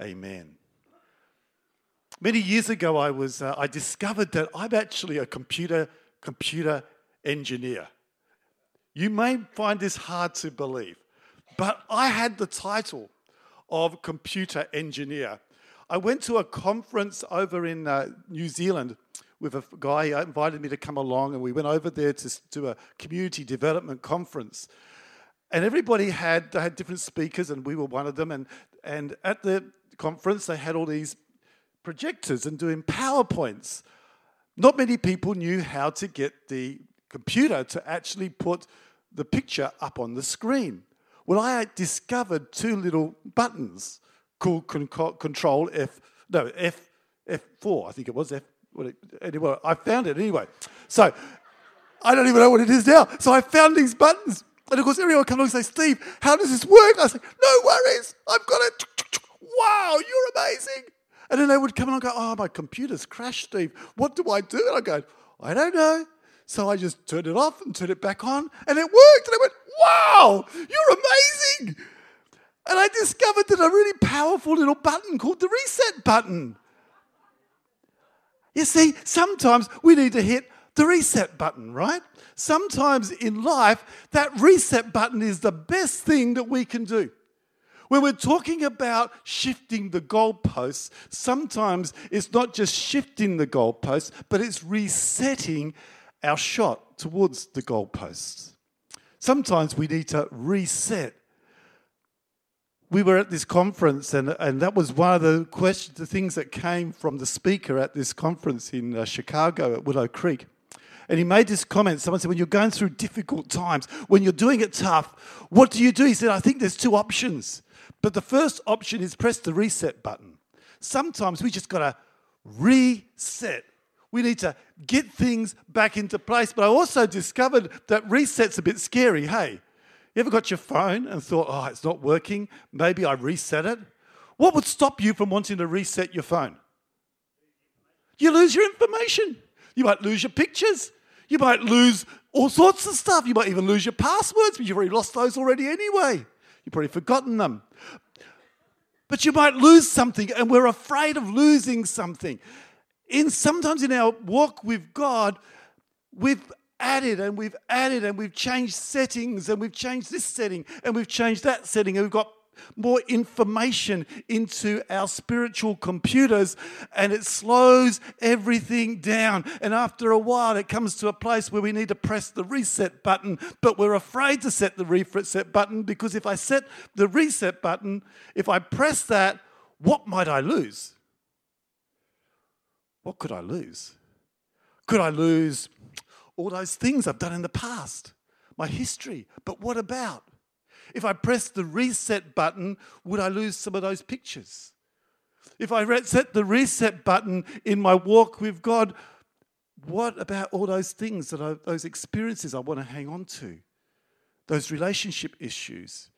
Amen. Many years ago, I, was, uh, I discovered that I'm actually a computer, computer engineer. You may find this hard to believe, but I had the title of computer engineer. I went to a conference over in uh, New Zealand with a guy who invited me to come along, and we went over there to do a community development conference. And everybody had had different speakers, and we were one of them. And and at the conference, they had all these projectors and doing PowerPoints. Not many people knew how to get the computer to actually put the picture up on the screen. Well, I discovered two little buttons called Control F, no, F, F4, I think it was F. Anyway, I found it anyway. So I don't even know what it is now. So I found these buttons. And of course, everyone comes along and says, Steve, how does this work? I say, no worries, I've got it. Wow, you're amazing. And then they would come and go, oh, my computer's crashed, Steve. What do I do? And I go, I don't know. So I just turned it off and turned it back on, and it worked. And I went, wow, you're amazing. And I discovered that a really powerful little button called the reset button. You see, sometimes we need to hit the reset button, right? Sometimes in life, that reset button is the best thing that we can do. When we're talking about shifting the goalposts, sometimes it's not just shifting the goalposts, but it's resetting our shot towards the goalposts. Sometimes we need to reset. We were at this conference, and, and that was one of the questions, the things that came from the speaker at this conference in uh, Chicago at Willow Creek. And he made this comment. Someone said, When you're going through difficult times, when you're doing it tough, what do you do? He said, I think there's two options. But the first option is press the reset button. Sometimes we just got to reset we need to get things back into place. But I also discovered that reset's a bit scary. Hey, you ever got your phone and thought, oh, it's not working? Maybe I reset it? What would stop you from wanting to reset your phone? You lose your information. You might lose your pictures. You might lose all sorts of stuff. You might even lose your passwords, but you've already lost those already anyway. You've probably forgotten them. But you might lose something, and we're afraid of losing something in sometimes in our walk with God, we've added and we've added and we've changed settings and we've changed this setting and we've changed that setting and we've got more information into our spiritual computers and it slows everything down. And after a while, it comes to a place where we need to press the reset button, but we're afraid to set the reset button because if I set the reset button, if I press that, what might I lose? what could I lose? Could I lose all those things I've done in the past, my history? But what about? If I press the reset button, would I lose some of those pictures? If I set the reset button in my walk with God, what about all those things that I, those experiences I want to hang on to? Those relationship issues,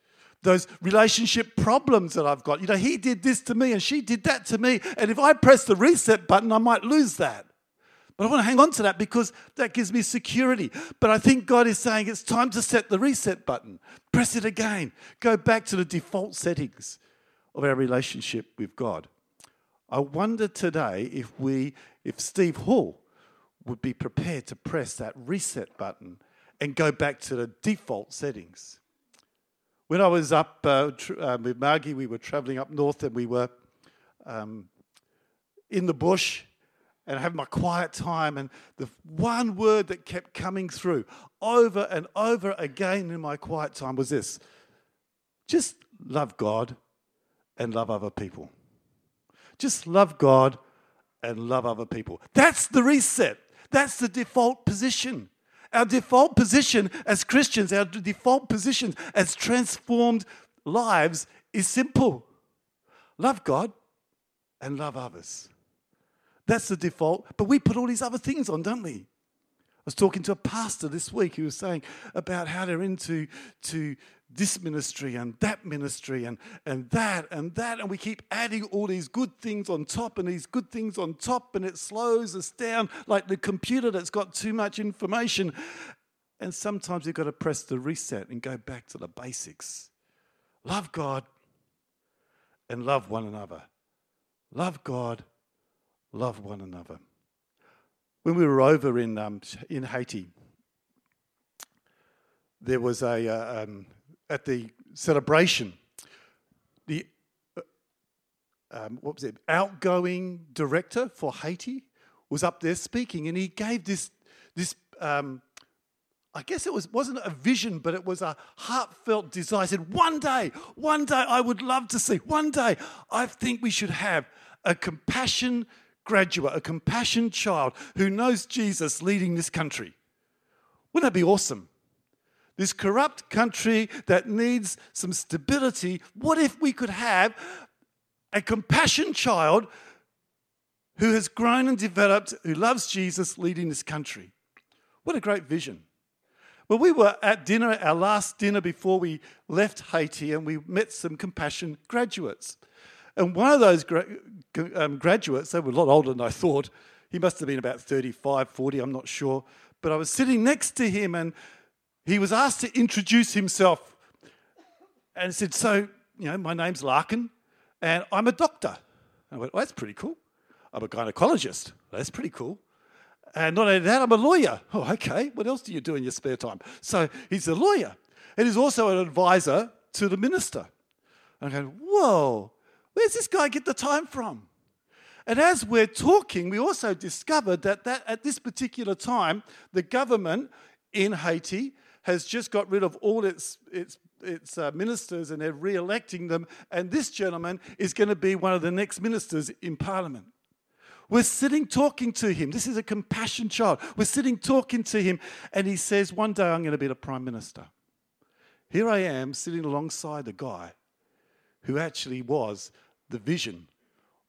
those relationship problems that I've got. You know, he did this to me and she did that to me. And if I press the reset button, I might lose that. But I want to hang on to that because that gives me security. But I think God is saying it's time to set the reset button. Press it again. Go back to the default settings of our relationship with God. I wonder today if we, if Steve Hall would be prepared to press that reset button and go back to the default settings. When I was up uh, tr- uh, with Margie, we were traveling up north and we were um, in the bush and having my quiet time. And the one word that kept coming through over and over again in my quiet time was this just love God and love other people. Just love God and love other people. That's the reset. That's the default position. Our default position as Christians, our default position as transformed lives is simple love God and love others. That's the default. But we put all these other things on, don't we? I was talking to a pastor this week who was saying about how they're into to this ministry and that ministry and, and that and that. And we keep adding all these good things on top and these good things on top, and it slows us down like the computer that's got too much information. And sometimes you've got to press the reset and go back to the basics. Love God and love one another. love God, love one another. When we were over in, um, in Haiti, there was a, uh, um, at the celebration, the uh, um, what was it, outgoing director for Haiti was up there speaking, and he gave this, this um, I guess it was, wasn't a vision, but it was a heartfelt desire. He said, One day, one day I would love to see, one day I think we should have a compassion graduate, a compassion child who knows Jesus leading this country. Wouldn't that be awesome? This corrupt country that needs some stability. What if we could have a compassion child who has grown and developed, who loves Jesus leading this country? What a great vision. Well, we were at dinner, our last dinner before we left Haiti, and we met some compassion graduates. And one of those gra- um, graduates, they were a lot older than I thought. He must have been about 35, 40, I'm not sure. But I was sitting next to him and he was asked to introduce himself and said, So, you know, my name's Larkin and I'm a doctor. And I went, well, that's pretty cool. I'm a gynecologist. That's pretty cool. And not only that, I'm a lawyer. Oh, okay. What else do you do in your spare time? So he's a lawyer. And he's also an advisor to the minister. And I go, whoa, Where's this guy get the time from? And as we're talking, we also discovered that, that at this particular time, the government in Haiti has just got rid of all its, its, its uh, ministers and they're re electing them. And this gentleman is going to be one of the next ministers in parliament. We're sitting talking to him. This is a compassion child. We're sitting talking to him, and he says, One day I'm going to be the prime minister. Here I am sitting alongside the guy who actually was the vision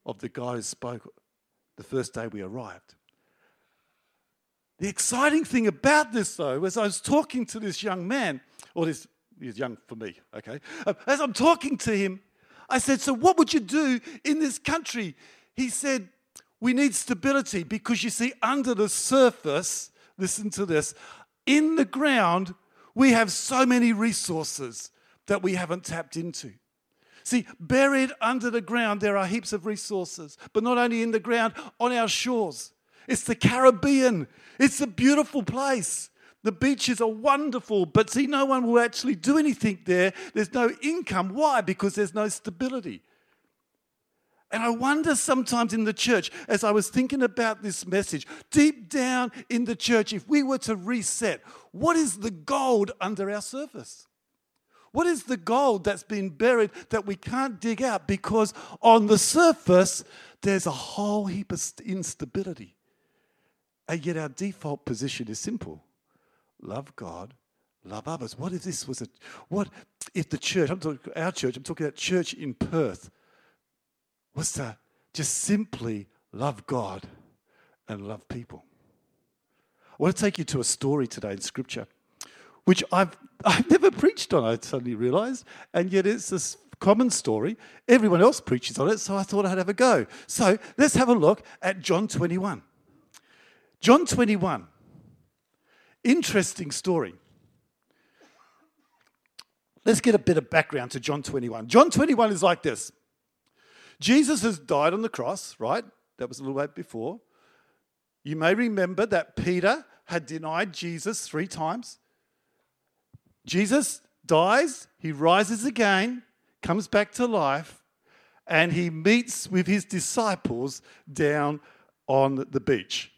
of the guy who spoke the first day we arrived. The exciting thing about this, though, as I was talking to this young man, or this, he's young for me, okay? Um, as I'm talking to him, I said, So, what would you do in this country? He said, We need stability because you see, under the surface, listen to this, in the ground, we have so many resources that we haven't tapped into. See, buried under the ground, there are heaps of resources, but not only in the ground, on our shores. It's the Caribbean. It's a beautiful place. The beaches are wonderful, but see, no one will actually do anything there. There's no income. Why? Because there's no stability. And I wonder sometimes in the church, as I was thinking about this message, deep down in the church, if we were to reset, what is the gold under our surface? What is the gold that's been buried that we can't dig out because on the surface there's a whole heap of instability? And yet our default position is simple love God, love others. What if this was a, what if the church, I'm talking our church, I'm talking about church in Perth, was to just simply love God and love people? I want to take you to a story today in Scripture which I've, I've never preached on, I suddenly realized. And yet it's this common story. Everyone else preaches on it, so I thought I'd have a go. So let's have a look at John 21. John 21. Interesting story. Let's get a bit of background to John 21. John 21 is like this Jesus has died on the cross, right? That was a little bit before. You may remember that Peter had denied Jesus three times. Jesus dies, he rises again, comes back to life, and he meets with his disciples down on the beach.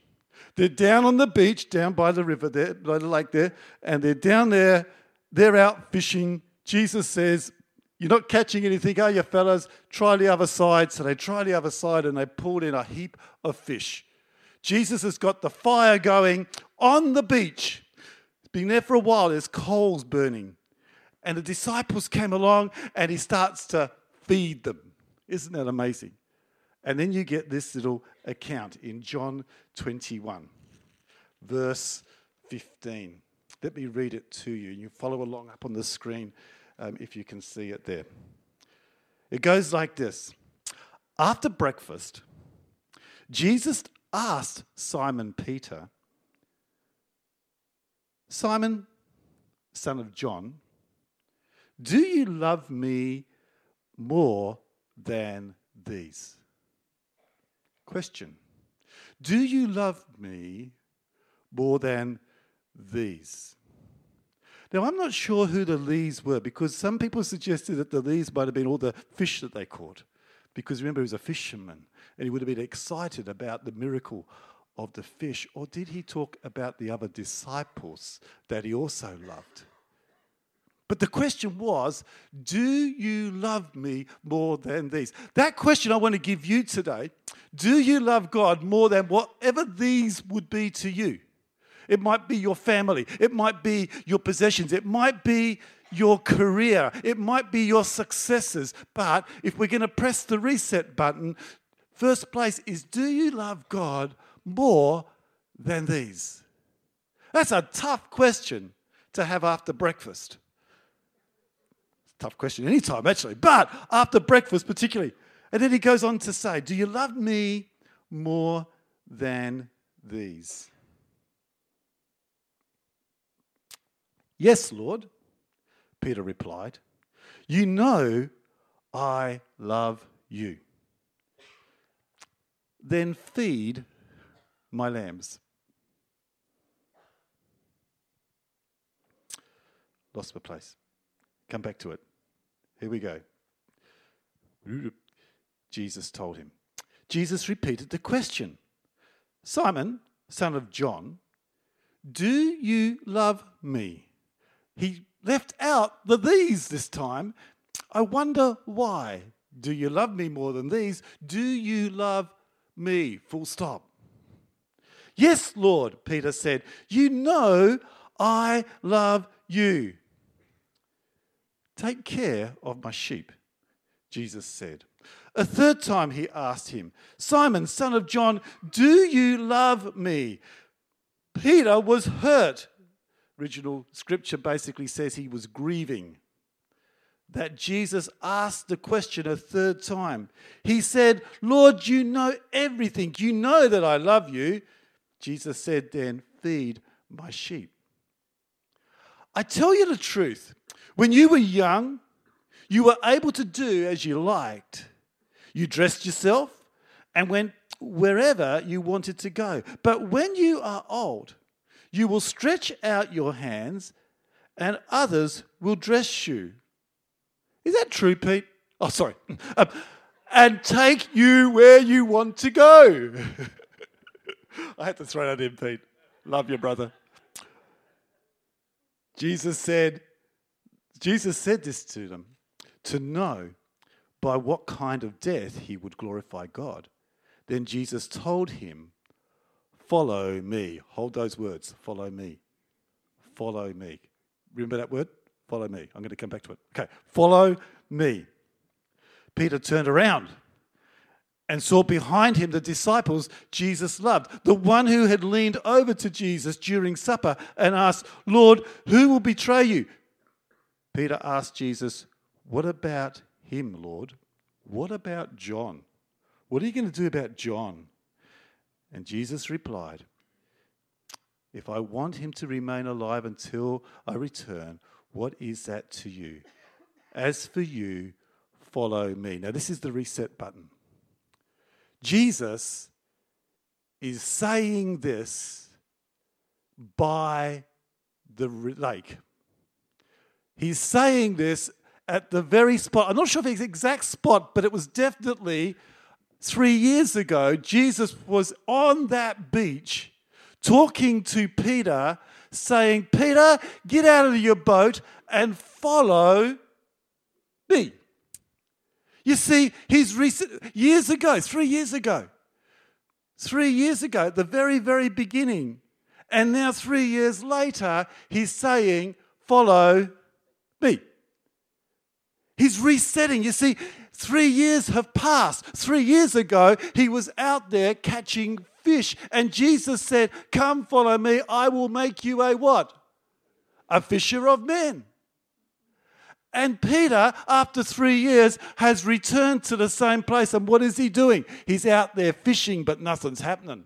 They're down on the beach, down by the river there, by the lake there, and they're down there, they're out fishing. Jesus says, You're not catching anything, are you, fellas? Try the other side. So they try the other side and they pulled in a heap of fish. Jesus has got the fire going on the beach been there for a while, there's coals burning. And the disciples came along and he starts to feed them. Isn't that amazing? And then you get this little account in John 21, verse 15. Let me read it to you. You follow along up on the screen um, if you can see it there. It goes like this After breakfast, Jesus asked Simon Peter Simon, son of John, do you love me more than these? question Do you love me more than these? Now, I'm not sure who the these were because some people suggested that the these might have been all the fish that they caught. Because remember, he was a fisherman and he would have been excited about the miracle of the fish. Or did he talk about the other disciples that he also loved? But the question was, do you love me more than these? That question I want to give you today. Do you love God more than whatever these would be to you? It might be your family, it might be your possessions, it might be your career, it might be your successes. But if we're going to press the reset button, first place is do you love God more than these? That's a tough question to have after breakfast. Tough question anytime, actually, but after breakfast, particularly. And then he goes on to say, Do you love me more than these? Yes, Lord, Peter replied. You know I love you. Then feed my lambs. Lost my place. Come back to it. Here we go. Jesus told him. Jesus repeated the question Simon, son of John, do you love me? He left out the these this time. I wonder why. Do you love me more than these? Do you love me? Full stop. Yes, Lord, Peter said. You know I love you. Take care of my sheep, Jesus said. A third time he asked him, Simon, son of John, do you love me? Peter was hurt. Original scripture basically says he was grieving. That Jesus asked the question a third time. He said, Lord, you know everything. You know that I love you. Jesus said, Then feed my sheep. I tell you the truth. When you were young, you were able to do as you liked. You dressed yourself and went wherever you wanted to go. But when you are old, you will stretch out your hands and others will dress you. Is that true, Pete? Oh, sorry. Um, and take you where you want to go. I had to throw that in, Pete. Love you, brother. Jesus said, Jesus said this to them to know by what kind of death he would glorify God. Then Jesus told him, Follow me. Hold those words. Follow me. Follow me. Remember that word? Follow me. I'm going to come back to it. Okay. Follow me. Peter turned around and saw behind him the disciples Jesus loved, the one who had leaned over to Jesus during supper and asked, Lord, who will betray you? Peter asked Jesus, What about him, Lord? What about John? What are you going to do about John? And Jesus replied, If I want him to remain alive until I return, what is that to you? As for you, follow me. Now, this is the reset button. Jesus is saying this by the lake. He's saying this at the very spot. I'm not sure the exact spot, but it was definitely three years ago. Jesus was on that beach talking to Peter, saying, Peter, get out of your boat and follow me. You see, he's recent, years ago, three years ago, three years ago, at the very, very beginning, and now three years later, he's saying, Follow me. He's resetting. You see, three years have passed. Three years ago, he was out there catching fish, and Jesus said, Come follow me, I will make you a what? A fisher of men. And Peter, after three years, has returned to the same place. And what is he doing? He's out there fishing, but nothing's happening.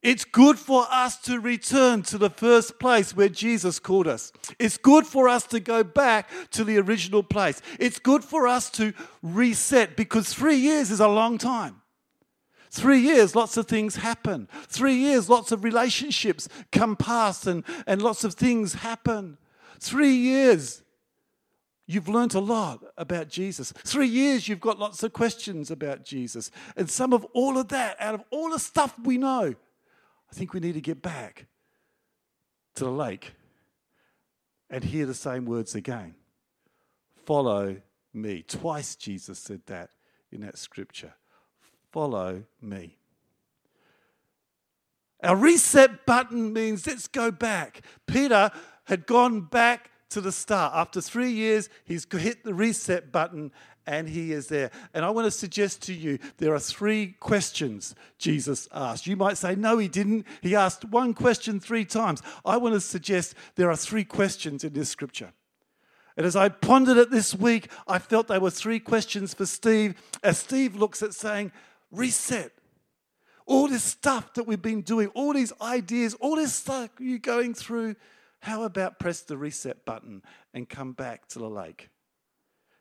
It's good for us to return to the first place where Jesus called us. It's good for us to go back to the original place. It's good for us to reset because three years is a long time. Three years, lots of things happen. Three years, lots of relationships come past and, and lots of things happen. Three years, you've learnt a lot about Jesus. Three years, you've got lots of questions about Jesus. And some of all of that, out of all the stuff we know, I think we need to get back to the lake and hear the same words again. Follow me. Twice Jesus said that in that scripture. Follow me. Our reset button means let's go back. Peter had gone back to the start. After three years, he's hit the reset button and he is there. And I want to suggest to you there are three questions Jesus asked. You might say, no, he didn't. He asked one question three times. I want to suggest there are three questions in this scripture. And as I pondered it this week, I felt there were three questions for Steve as Steve looks at saying, reset. All this stuff that we've been doing, all these ideas, all this stuff you're going through, how about press the reset button and come back to the lake?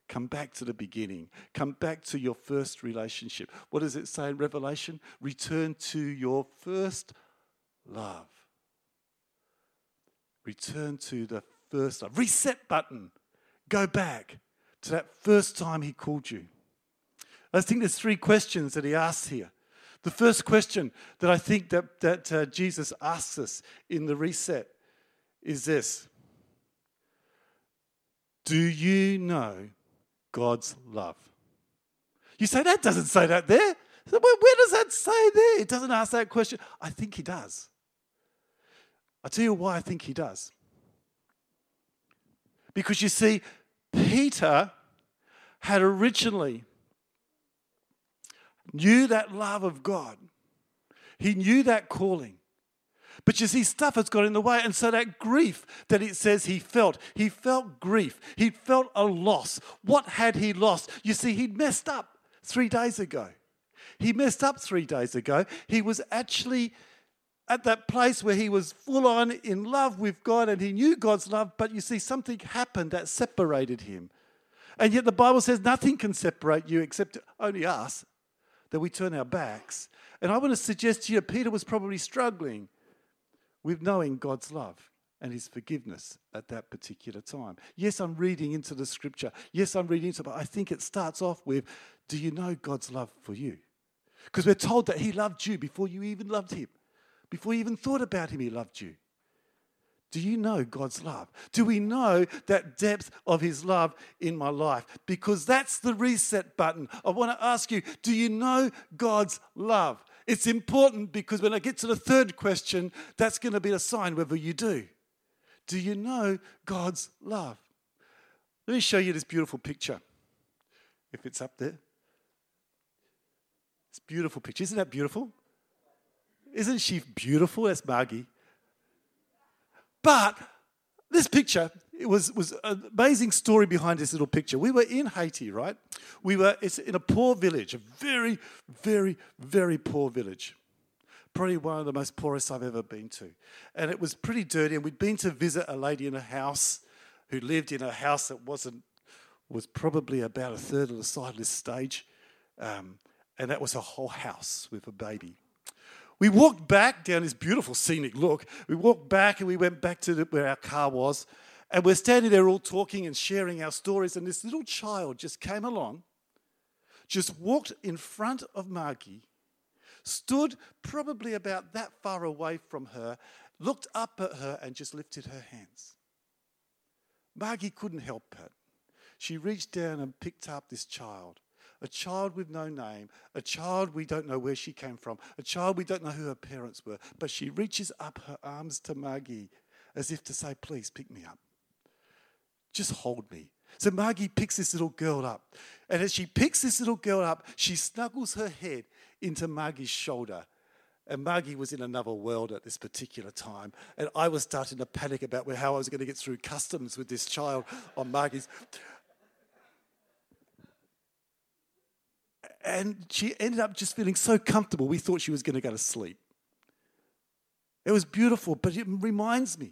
Come back to the beginning. Come back to your first relationship. What does it say in Revelation? Return to your first love. Return to the first love. Reset button. Go back to that first time he called you. I think there's three questions that he asks here. The first question that I think that, that uh, Jesus asks us in the reset is this Do you know God's love? You say, that doesn't say that there. Where, does that say there? It doesn't ask that question. I think he does. I'll tell you why I think he does. Because you see, Peter had originally knew that love of God. He knew that calling. But you see, stuff has got in the way. And so that grief that it says he felt, he felt grief. He felt a loss. What had he lost? You see, he'd messed up three days ago. He messed up three days ago. He was actually at that place where he was full on in love with God and he knew God's love, but you see, something happened that separated him. And yet the Bible says nothing can separate you except only us, that we turn our backs. And I want to suggest to you, Peter was probably struggling with knowing God's love and his forgiveness at that particular time. Yes, I'm reading into the scripture. Yes, I'm reading into it, but I think it starts off with Do you know God's love for you? Because we're told that he loved you before you even loved him, before you even thought about him, he loved you. Do you know God's love? Do we know that depth of His love in my life? Because that's the reset button. I want to ask you do you know God's love? It's important because when I get to the third question, that's going to be a sign whether you do. Do you know God's love? Let me show you this beautiful picture. If it's up there. It's beautiful picture. Isn't that beautiful? Isn't she beautiful? That's Margie. But this picture, it was, was an amazing story behind this little picture. We were in Haiti, right? We were it's in a poor village, a very, very, very poor village. Probably one of the most poorest I've ever been to. And it was pretty dirty. And we'd been to visit a lady in a house who lived in a house that wasn't was probably about a third of the size of this stage. Um, and that was a whole house with a baby. We walked back down this beautiful scenic look. We walked back and we went back to the, where our car was. And we're standing there all talking and sharing our stories. And this little child just came along, just walked in front of Margie, stood probably about that far away from her, looked up at her, and just lifted her hands. Margie couldn't help it. She reached down and picked up this child a child with no name, a child we don't know where she came from, a child we don't know who her parents were, but she reaches up her arms to Margie as if to say, Please pick me up. Just hold me. So Margie picks this little girl up. And as she picks this little girl up, she snuggles her head into Margie's shoulder. And Margie was in another world at this particular time. And I was starting to panic about how I was going to get through customs with this child on Margie's. And she ended up just feeling so comfortable, we thought she was going to go to sleep. It was beautiful, but it reminds me.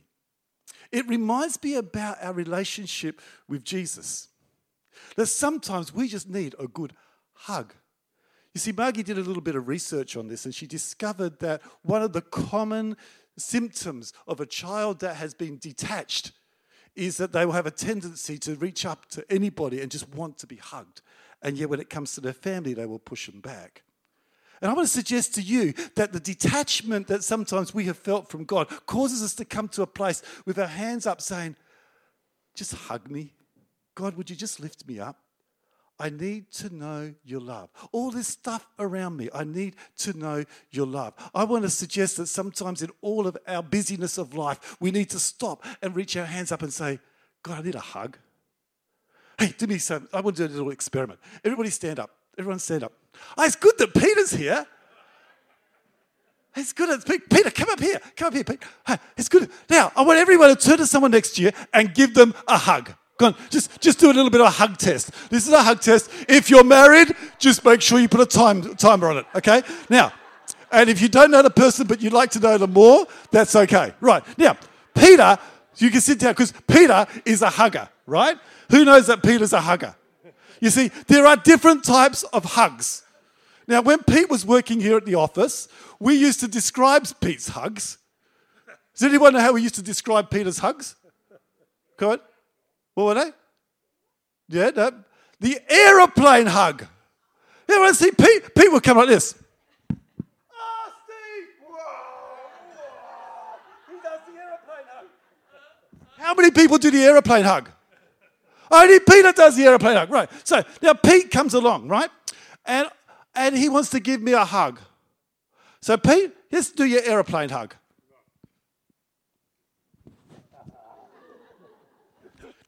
It reminds me about our relationship with Jesus. That sometimes we just need a good hug. You see, Margie did a little bit of research on this and she discovered that one of the common symptoms of a child that has been detached is that they will have a tendency to reach up to anybody and just want to be hugged. And yet, when it comes to their family, they will push them back. And I want to suggest to you that the detachment that sometimes we have felt from God causes us to come to a place with our hands up saying, Just hug me. God, would you just lift me up? I need to know your love. All this stuff around me, I need to know your love. I want to suggest that sometimes in all of our busyness of life, we need to stop and reach our hands up and say, God, I need a hug. Hey, do me some. I want to do a little experiment. Everybody stand up. Everyone stand up. Oh, it's good that Peter's here. It's good. It's Peter, come up here. Come up here, Peter. Ah, it's good. Now, I want everyone to turn to someone next to you and give them a hug. Go on, just, just do a little bit of a hug test. This is a hug test. If you're married, just make sure you put a time, timer on it, okay? Now, and if you don't know the person but you'd like to know them more, that's okay. Right, now, Peter, you can sit down because Peter is a hugger, right? Who knows that Peter's a hugger? You see, there are different types of hugs. Now, when Pete was working here at the office, we used to describe Pete's hugs. Does anyone know how we used to describe Peter's hugs? Go on. What were they? Yeah, no. The aeroplane hug. Yeah, I see Pete, Pete would come like this. Oh, Steve! Whoa, whoa. He does the aeroplane hug. How many people do the aeroplane hug? Only Peter does the aeroplane hug. Right. So now Pete comes along, right? And and he wants to give me a hug. So Pete, let's do your aeroplane hug.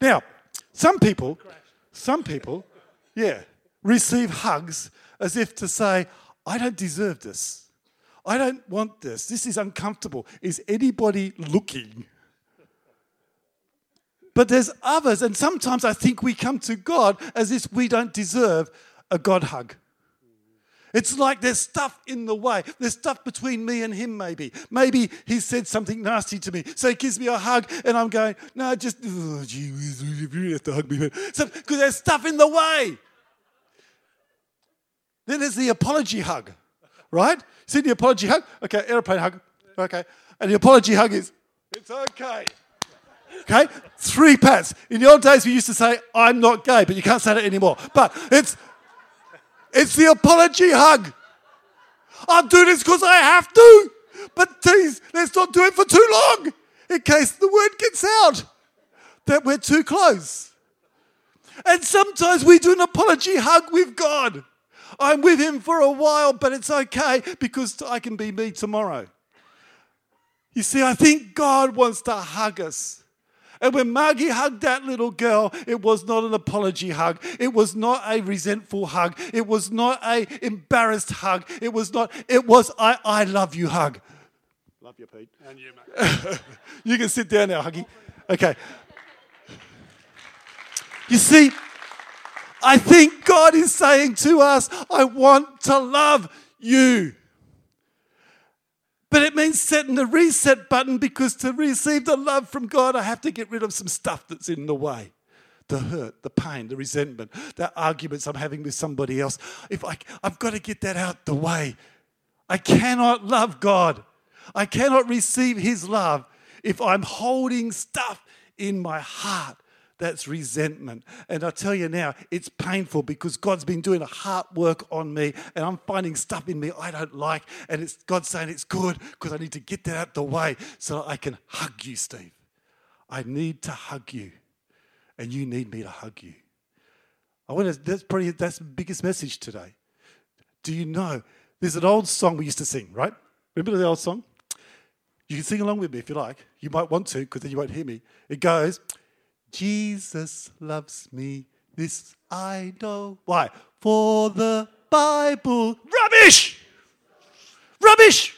Now, some people, some people, yeah, receive hugs as if to say, I don't deserve this. I don't want this. This is uncomfortable. Is anybody looking? But there's others, and sometimes I think we come to God as if we don't deserve a God hug. It's like there's stuff in the way. There's stuff between me and him, maybe. Maybe he said something nasty to me. So he gives me a hug, and I'm going, no, just, oh, gee, you have to hug me. So, because there's stuff in the way. Then there's the apology hug, right? See the apology hug? Okay, airplane hug. Okay. And the apology hug is, it's okay. Okay? Three pats. In the old days, we used to say, I'm not gay, but you can't say that anymore. But it's it's the apology hug. I'm doing this because I have to. But please, let's not do it for too long in case the word gets out that we're too close. And sometimes we do an apology hug with God. I'm with Him for a while, but it's okay because I can be me tomorrow. You see, I think God wants to hug us. And when Margie hugged that little girl, it was not an apology hug. It was not a resentful hug. It was not a embarrassed hug. It was not, it was I, I love you hug. Love you, Pete. And you, mate. you can sit down now, Huggy. Okay. You see, I think God is saying to us, I want to love you. But it means setting the reset button because to receive the love from God, I have to get rid of some stuff that's in the way the hurt, the pain, the resentment, the arguments I'm having with somebody else. If I, I've got to get that out the way. I cannot love God. I cannot receive His love if I'm holding stuff in my heart that's resentment. And I tell you now, it's painful because God's been doing a heart work on me and I'm finding stuff in me I don't like. And it's God's saying it's good because I need to get that out the way so I can hug you, Steve. I need to hug you. And you need me to hug you. I want to, that's probably that's the biggest message today. Do you know? There's an old song we used to sing, right? Remember the old song? You can sing along with me if you like. You might want to because then you won't hear me. It goes, Jesus loves me, this I know. Why? For the Bible. Rubbish! Rubbish!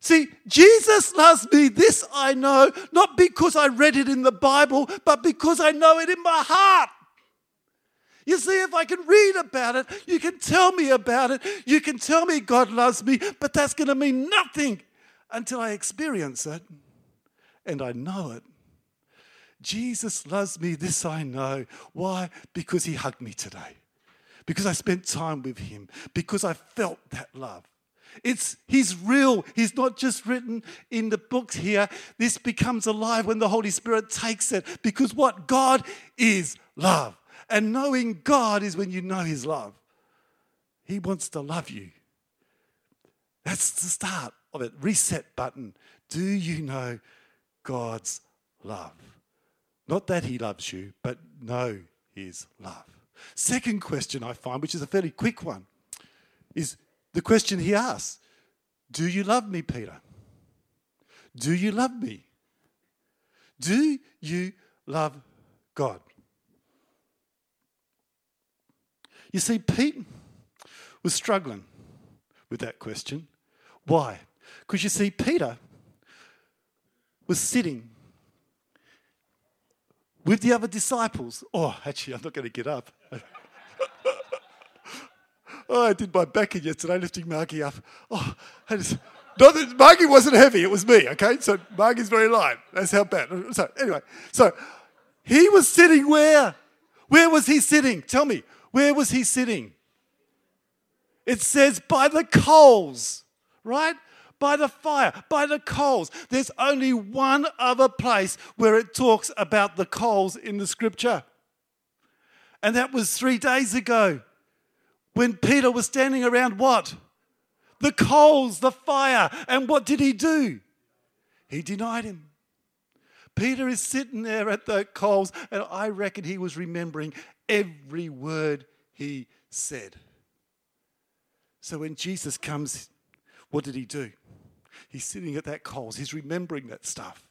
See, Jesus loves me, this I know, not because I read it in the Bible, but because I know it in my heart. You see, if I can read about it, you can tell me about it, you can tell me God loves me, but that's going to mean nothing until I experience it and I know it. Jesus loves me, this I know. Why? Because he hugged me today. Because I spent time with him. Because I felt that love. It's he's real. He's not just written in the books here. This becomes alive when the Holy Spirit takes it. Because what? God is love. And knowing God is when you know his love. He wants to love you. That's the start of it. Reset button. Do you know God's love? Not that He loves you, but know His love. Second question I find, which is a fairly quick one, is the question he asks Do you love me, Peter? Do you love me? Do you love God? You see, Pete was struggling with that question. Why? Because you see, Peter was sitting with the other disciples. Oh, actually, I'm not going to get up. oh, I did my back in yesterday, lifting Margie up. Oh, I just, not that Margie wasn't heavy, it was me, okay? So Margie's very light. That's how bad. So, anyway, so he was sitting where? Where was he sitting? Tell me, where was he sitting? It says by the coals, right? By the fire, by the coals. There's only one other place where it talks about the coals in the scripture. And that was three days ago when Peter was standing around what? The coals, the fire. And what did he do? He denied him. Peter is sitting there at the coals, and I reckon he was remembering every word he said. So when Jesus comes, what did he do? He's sitting at that coals, he's remembering that stuff.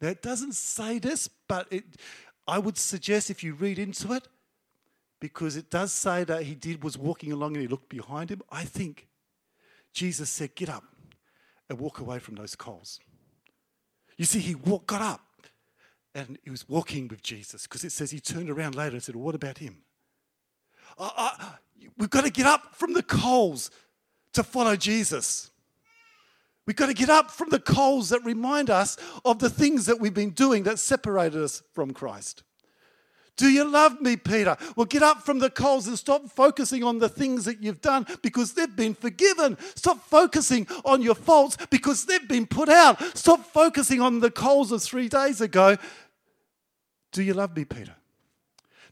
Now, it doesn't say this, but it, I would suggest if you read into it, because it does say that he did was walking along and he looked behind him. I think Jesus said, "Get up and walk away from those coals." You see, he got up and he was walking with Jesus because it says he turned around later and said, "What about him?" Uh, uh, we've got to get up from the coals to follow Jesus. We've got to get up from the coals that remind us of the things that we've been doing that separated us from Christ. Do you love me, Peter? Well, get up from the coals and stop focusing on the things that you've done because they've been forgiven. Stop focusing on your faults because they've been put out. Stop focusing on the coals of three days ago. Do you love me, Peter?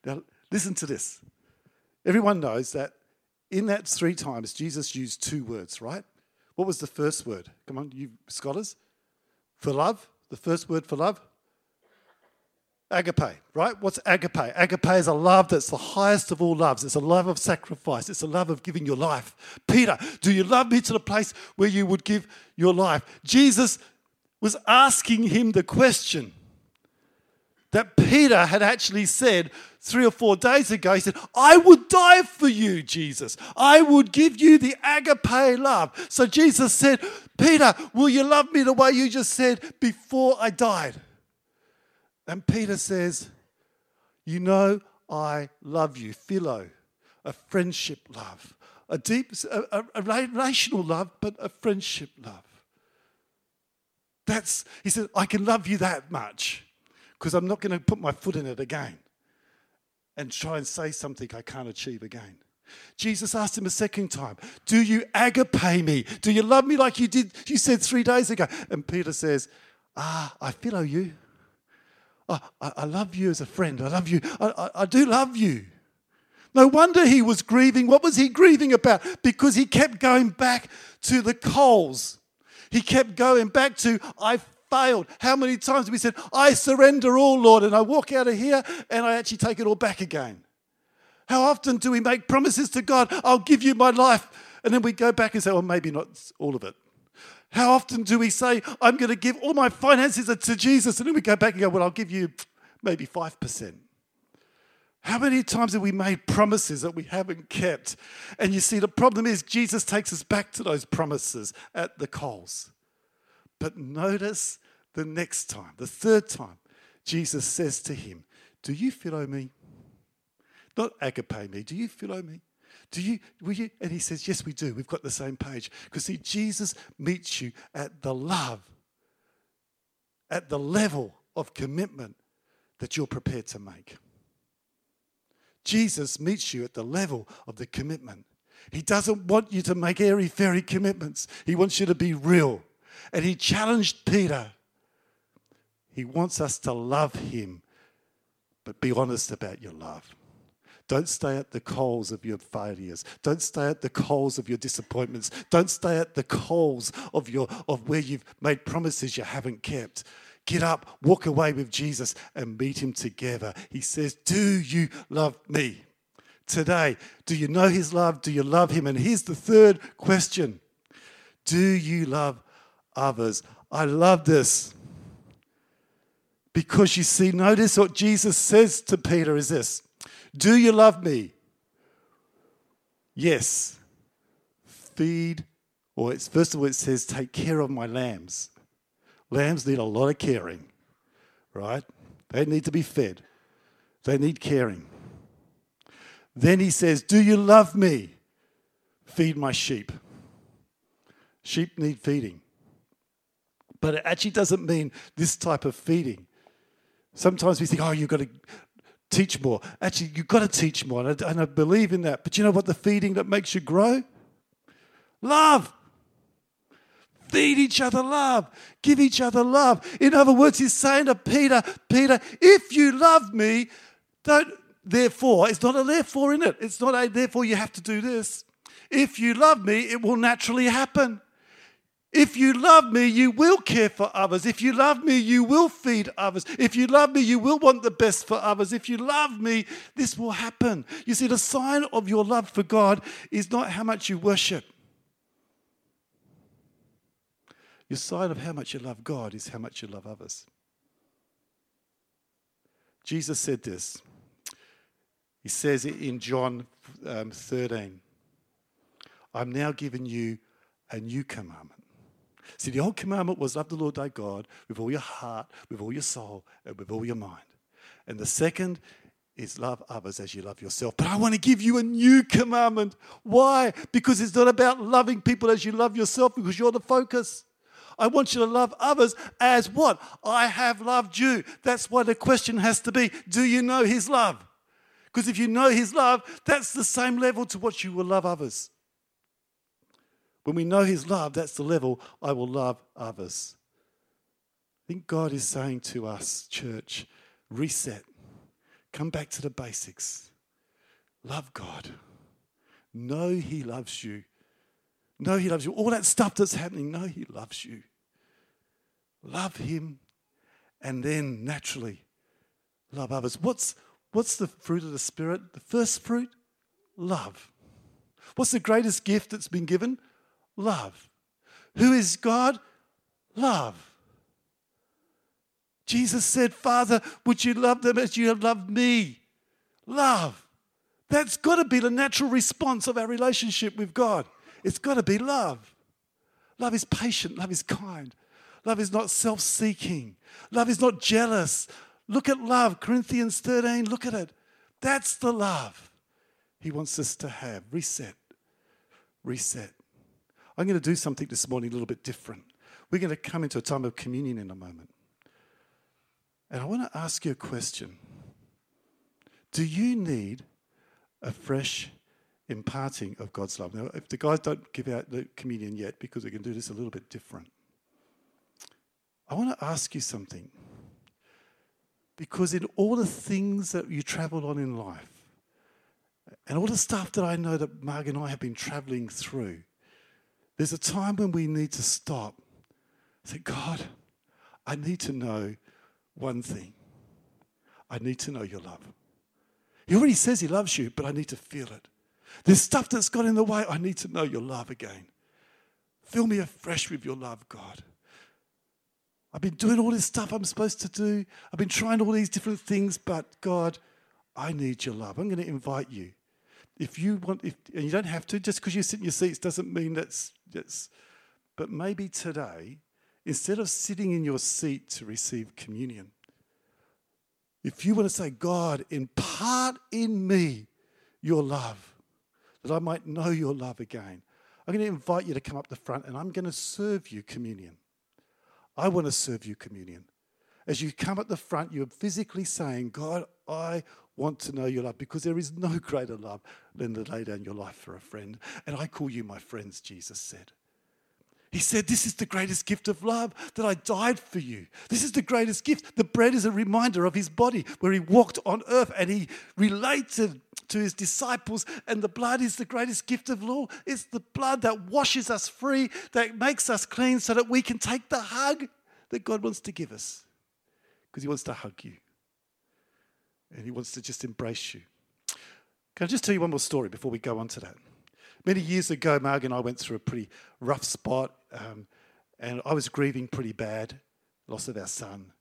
Now, listen to this. Everyone knows that in that three times, Jesus used two words, right? What was the first word? Come on, you scholars. For love, the first word for love? Agape, right? What's agape? Agape is a love that's the highest of all loves. It's a love of sacrifice. It's a love of giving your life. Peter, do you love me to the place where you would give your life? Jesus was asking him the question that Peter had actually said three or four days ago. He said, I would die for you, Jesus. I would give you the agape love. So Jesus said, Peter, will you love me the way you just said before I died? And Peter says, You know, I love you. Philo, a friendship love, a deep, a, a relational love, but a friendship love. That's, he said, I can love you that much because I'm not going to put my foot in it again and try and say something I can't achieve again. Jesus asked him a second time, Do you agape me? Do you love me like you did, you said three days ago? And Peter says, Ah, I follow you. I, I, love you as a friend. I love you. I, I, I do love you. No wonder he was grieving. What was he grieving about? Because he kept going back to the coals. He kept going back to, I failed. How many times we said, I surrender all, Lord, and I walk out of here and I actually take it all back again? How often do we make promises to God, I'll give you my life, and then we go back and say, well, maybe not all of it. How often do we say, I'm going to give all my finances to Jesus, and then we go back and go, well, I'll give you maybe 5%. How many times have we made promises that we haven't kept? And you see, the problem is Jesus takes us back to those promises at the coals. But notice the next time, the third time, Jesus says to him, Do you follow me? Not agape me, do you follow me? Do you, will you? And he says, Yes, we do. We've got the same page. Because see, Jesus meets you at the love, at the level of commitment that you're prepared to make. Jesus meets you at the level of the commitment. He doesn't want you to make airy fairy commitments, He wants you to be real. And He challenged Peter. He wants us to love Him, but be honest about your love. Don't stay at the coals of your failures. Don't stay at the coals of your disappointments. Don't stay at the coals of, your, of where you've made promises you haven't kept. Get up, walk away with Jesus, and meet him together. He says, Do you love me? Today, do you know his love? Do you love him? And here's the third question Do you love others? I love this. Because you see, notice what Jesus says to Peter is this Do you love me? Yes. Feed, or it's first of all, it says, Take care of my lambs. Lambs need a lot of caring, right? They need to be fed, they need caring. Then he says, Do you love me? Feed my sheep. Sheep need feeding. But it actually doesn't mean this type of feeding. Sometimes we think, oh, you've got to teach more. Actually, you've got to teach more. And I, and I believe in that. But you know what? The feeding that makes you grow? Love. Feed each other love. Give each other love. In other words, he's saying to Peter, Peter, if you love me, don't, therefore, it's not a therefore in it. It's not a therefore you have to do this. If you love me, it will naturally happen. If you love me, you will care for others. If you love me, you will feed others. If you love me, you will want the best for others. If you love me, this will happen. You see, the sign of your love for God is not how much you worship. Your sign of how much you love God is how much you love others. Jesus said this. He says it in John um, 13 I'm now giving you a new commandment See, the old commandment was love the Lord thy God with all your heart, with all your soul, and with all your mind. And the second is love others as you love yourself. But I want to give you a new commandment. Why? Because it's not about loving people as you love yourself, because you're the focus. I want you to love others as what? I have loved you. That's why the question has to be do you know his love? Because if you know his love, that's the same level to what you will love others. When we know His love, that's the level I will love others. I think God is saying to us, church, reset. Come back to the basics. Love God. Know He loves you. Know He loves you. All that stuff that's happening, know He loves you. Love Him, and then naturally love others. What's, what's the fruit of the Spirit? The first fruit? Love. What's the greatest gift that's been given? Love. Who is God? Love. Jesus said, Father, would you love them as you have loved me? Love. That's got to be the natural response of our relationship with God. It's got to be love. Love is patient, love is kind. Love is not self seeking. Love is not jealous. Look at love, Corinthians 13, look at it. That's the love he wants us to have. Reset. Reset. I'm going to do something this morning a little bit different. We're going to come into a time of communion in a moment. And I want to ask you a question Do you need a fresh imparting of God's love? Now, if the guys don't give out the communion yet, because we can do this a little bit different, I want to ask you something. Because in all the things that you travel on in life, and all the stuff that I know that Marg and I have been traveling through, there's a time when we need to stop. Say, God, I need to know one thing. I need to know your love. He already says he loves you, but I need to feel it. There's stuff that's got in the way. I need to know your love again. Fill me afresh with your love, God. I've been doing all this stuff I'm supposed to do. I've been trying all these different things, but God, I need your love. I'm going to invite you if you want, if, and you don't have to, just because you sit in your seats doesn't mean that's, that's, but maybe today, instead of sitting in your seat to receive communion, if you want to say, God, impart in me your love, that I might know your love again. I'm going to invite you to come up the front and I'm going to serve you communion. I want to serve you communion. As you come at the front, you're physically saying, God, I want to know your love because there is no greater love than to lay down your life for a friend. And I call you my friends, Jesus said. He said, This is the greatest gift of love that I died for you. This is the greatest gift. The bread is a reminder of his body where he walked on earth and he related to his disciples. And the blood is the greatest gift of all. It's the blood that washes us free, that makes us clean so that we can take the hug that God wants to give us because he wants to hug you and he wants to just embrace you. Can I just tell you one more story before we go on to that? Many years ago, Marg and I went through a pretty rough spot, um, and I was grieving pretty bad, loss of our son.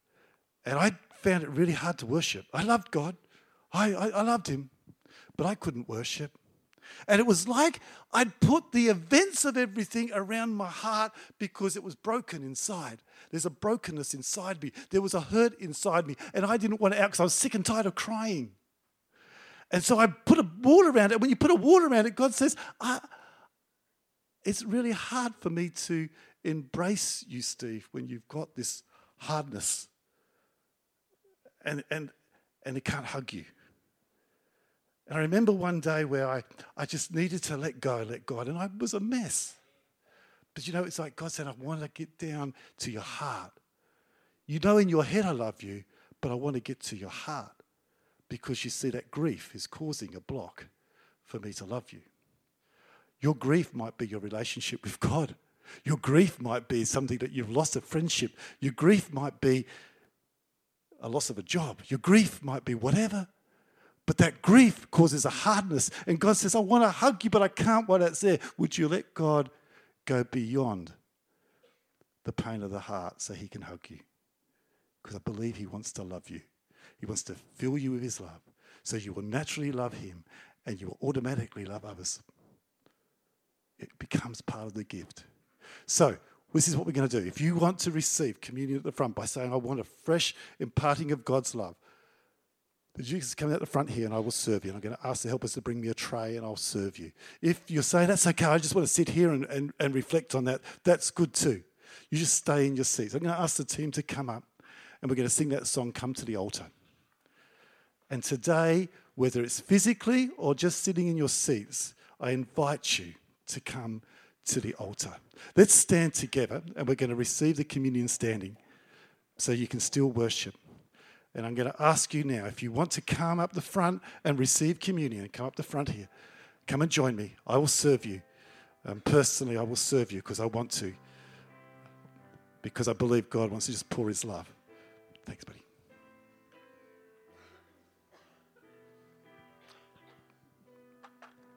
And I found it really hard to worship. I loved God, I, I, I loved Him, but I couldn't worship. And it was like I'd put the events of everything around my heart because it was broken inside. There's a brokenness inside me. There was a hurt inside me. And I didn't want it out because I was sick and tired of crying. And so I put a wall around it. When you put a wall around it, God says, it's really hard for me to embrace you, Steve, when you've got this hardness. And, and, and it can't hug you. And I remember one day where I, I just needed to let go, let God, and I was a mess. But you know, it's like God said, I want to get down to your heart. You know, in your head, I love you, but I want to get to your heart because you see that grief is causing a block for me to love you. Your grief might be your relationship with God. Your grief might be something that you've lost a friendship. Your grief might be a loss of a job. Your grief might be whatever. But that grief causes a hardness. And God says, I want to hug you, but I can't while it's there. Would you let God go beyond the pain of the heart so he can hug you? Because I believe he wants to love you. He wants to fill you with His love. So you will naturally love Him and you will automatically love others. It becomes part of the gift. So, this is what we're going to do. If you want to receive communion at the front by saying, I want a fresh imparting of God's love, Jesus coming out the front here and I will serve you. And I'm going to ask the helpers to bring me a tray and I'll serve you. If you're saying, that's okay, I just want to sit here and, and, and reflect on that, that's good too. You just stay in your seats. I'm going to ask the team to come up and we're going to sing that song, Come to the Altar. And today, whether it's physically or just sitting in your seats, I invite you to come to the altar. Let's stand together and we're going to receive the communion standing so you can still worship. And I'm going to ask you now if you want to come up the front and receive communion, come up the front here. Come and join me. I will serve you. Um, personally, I will serve you because I want to. Because I believe God wants to just pour his love. Thanks, buddy.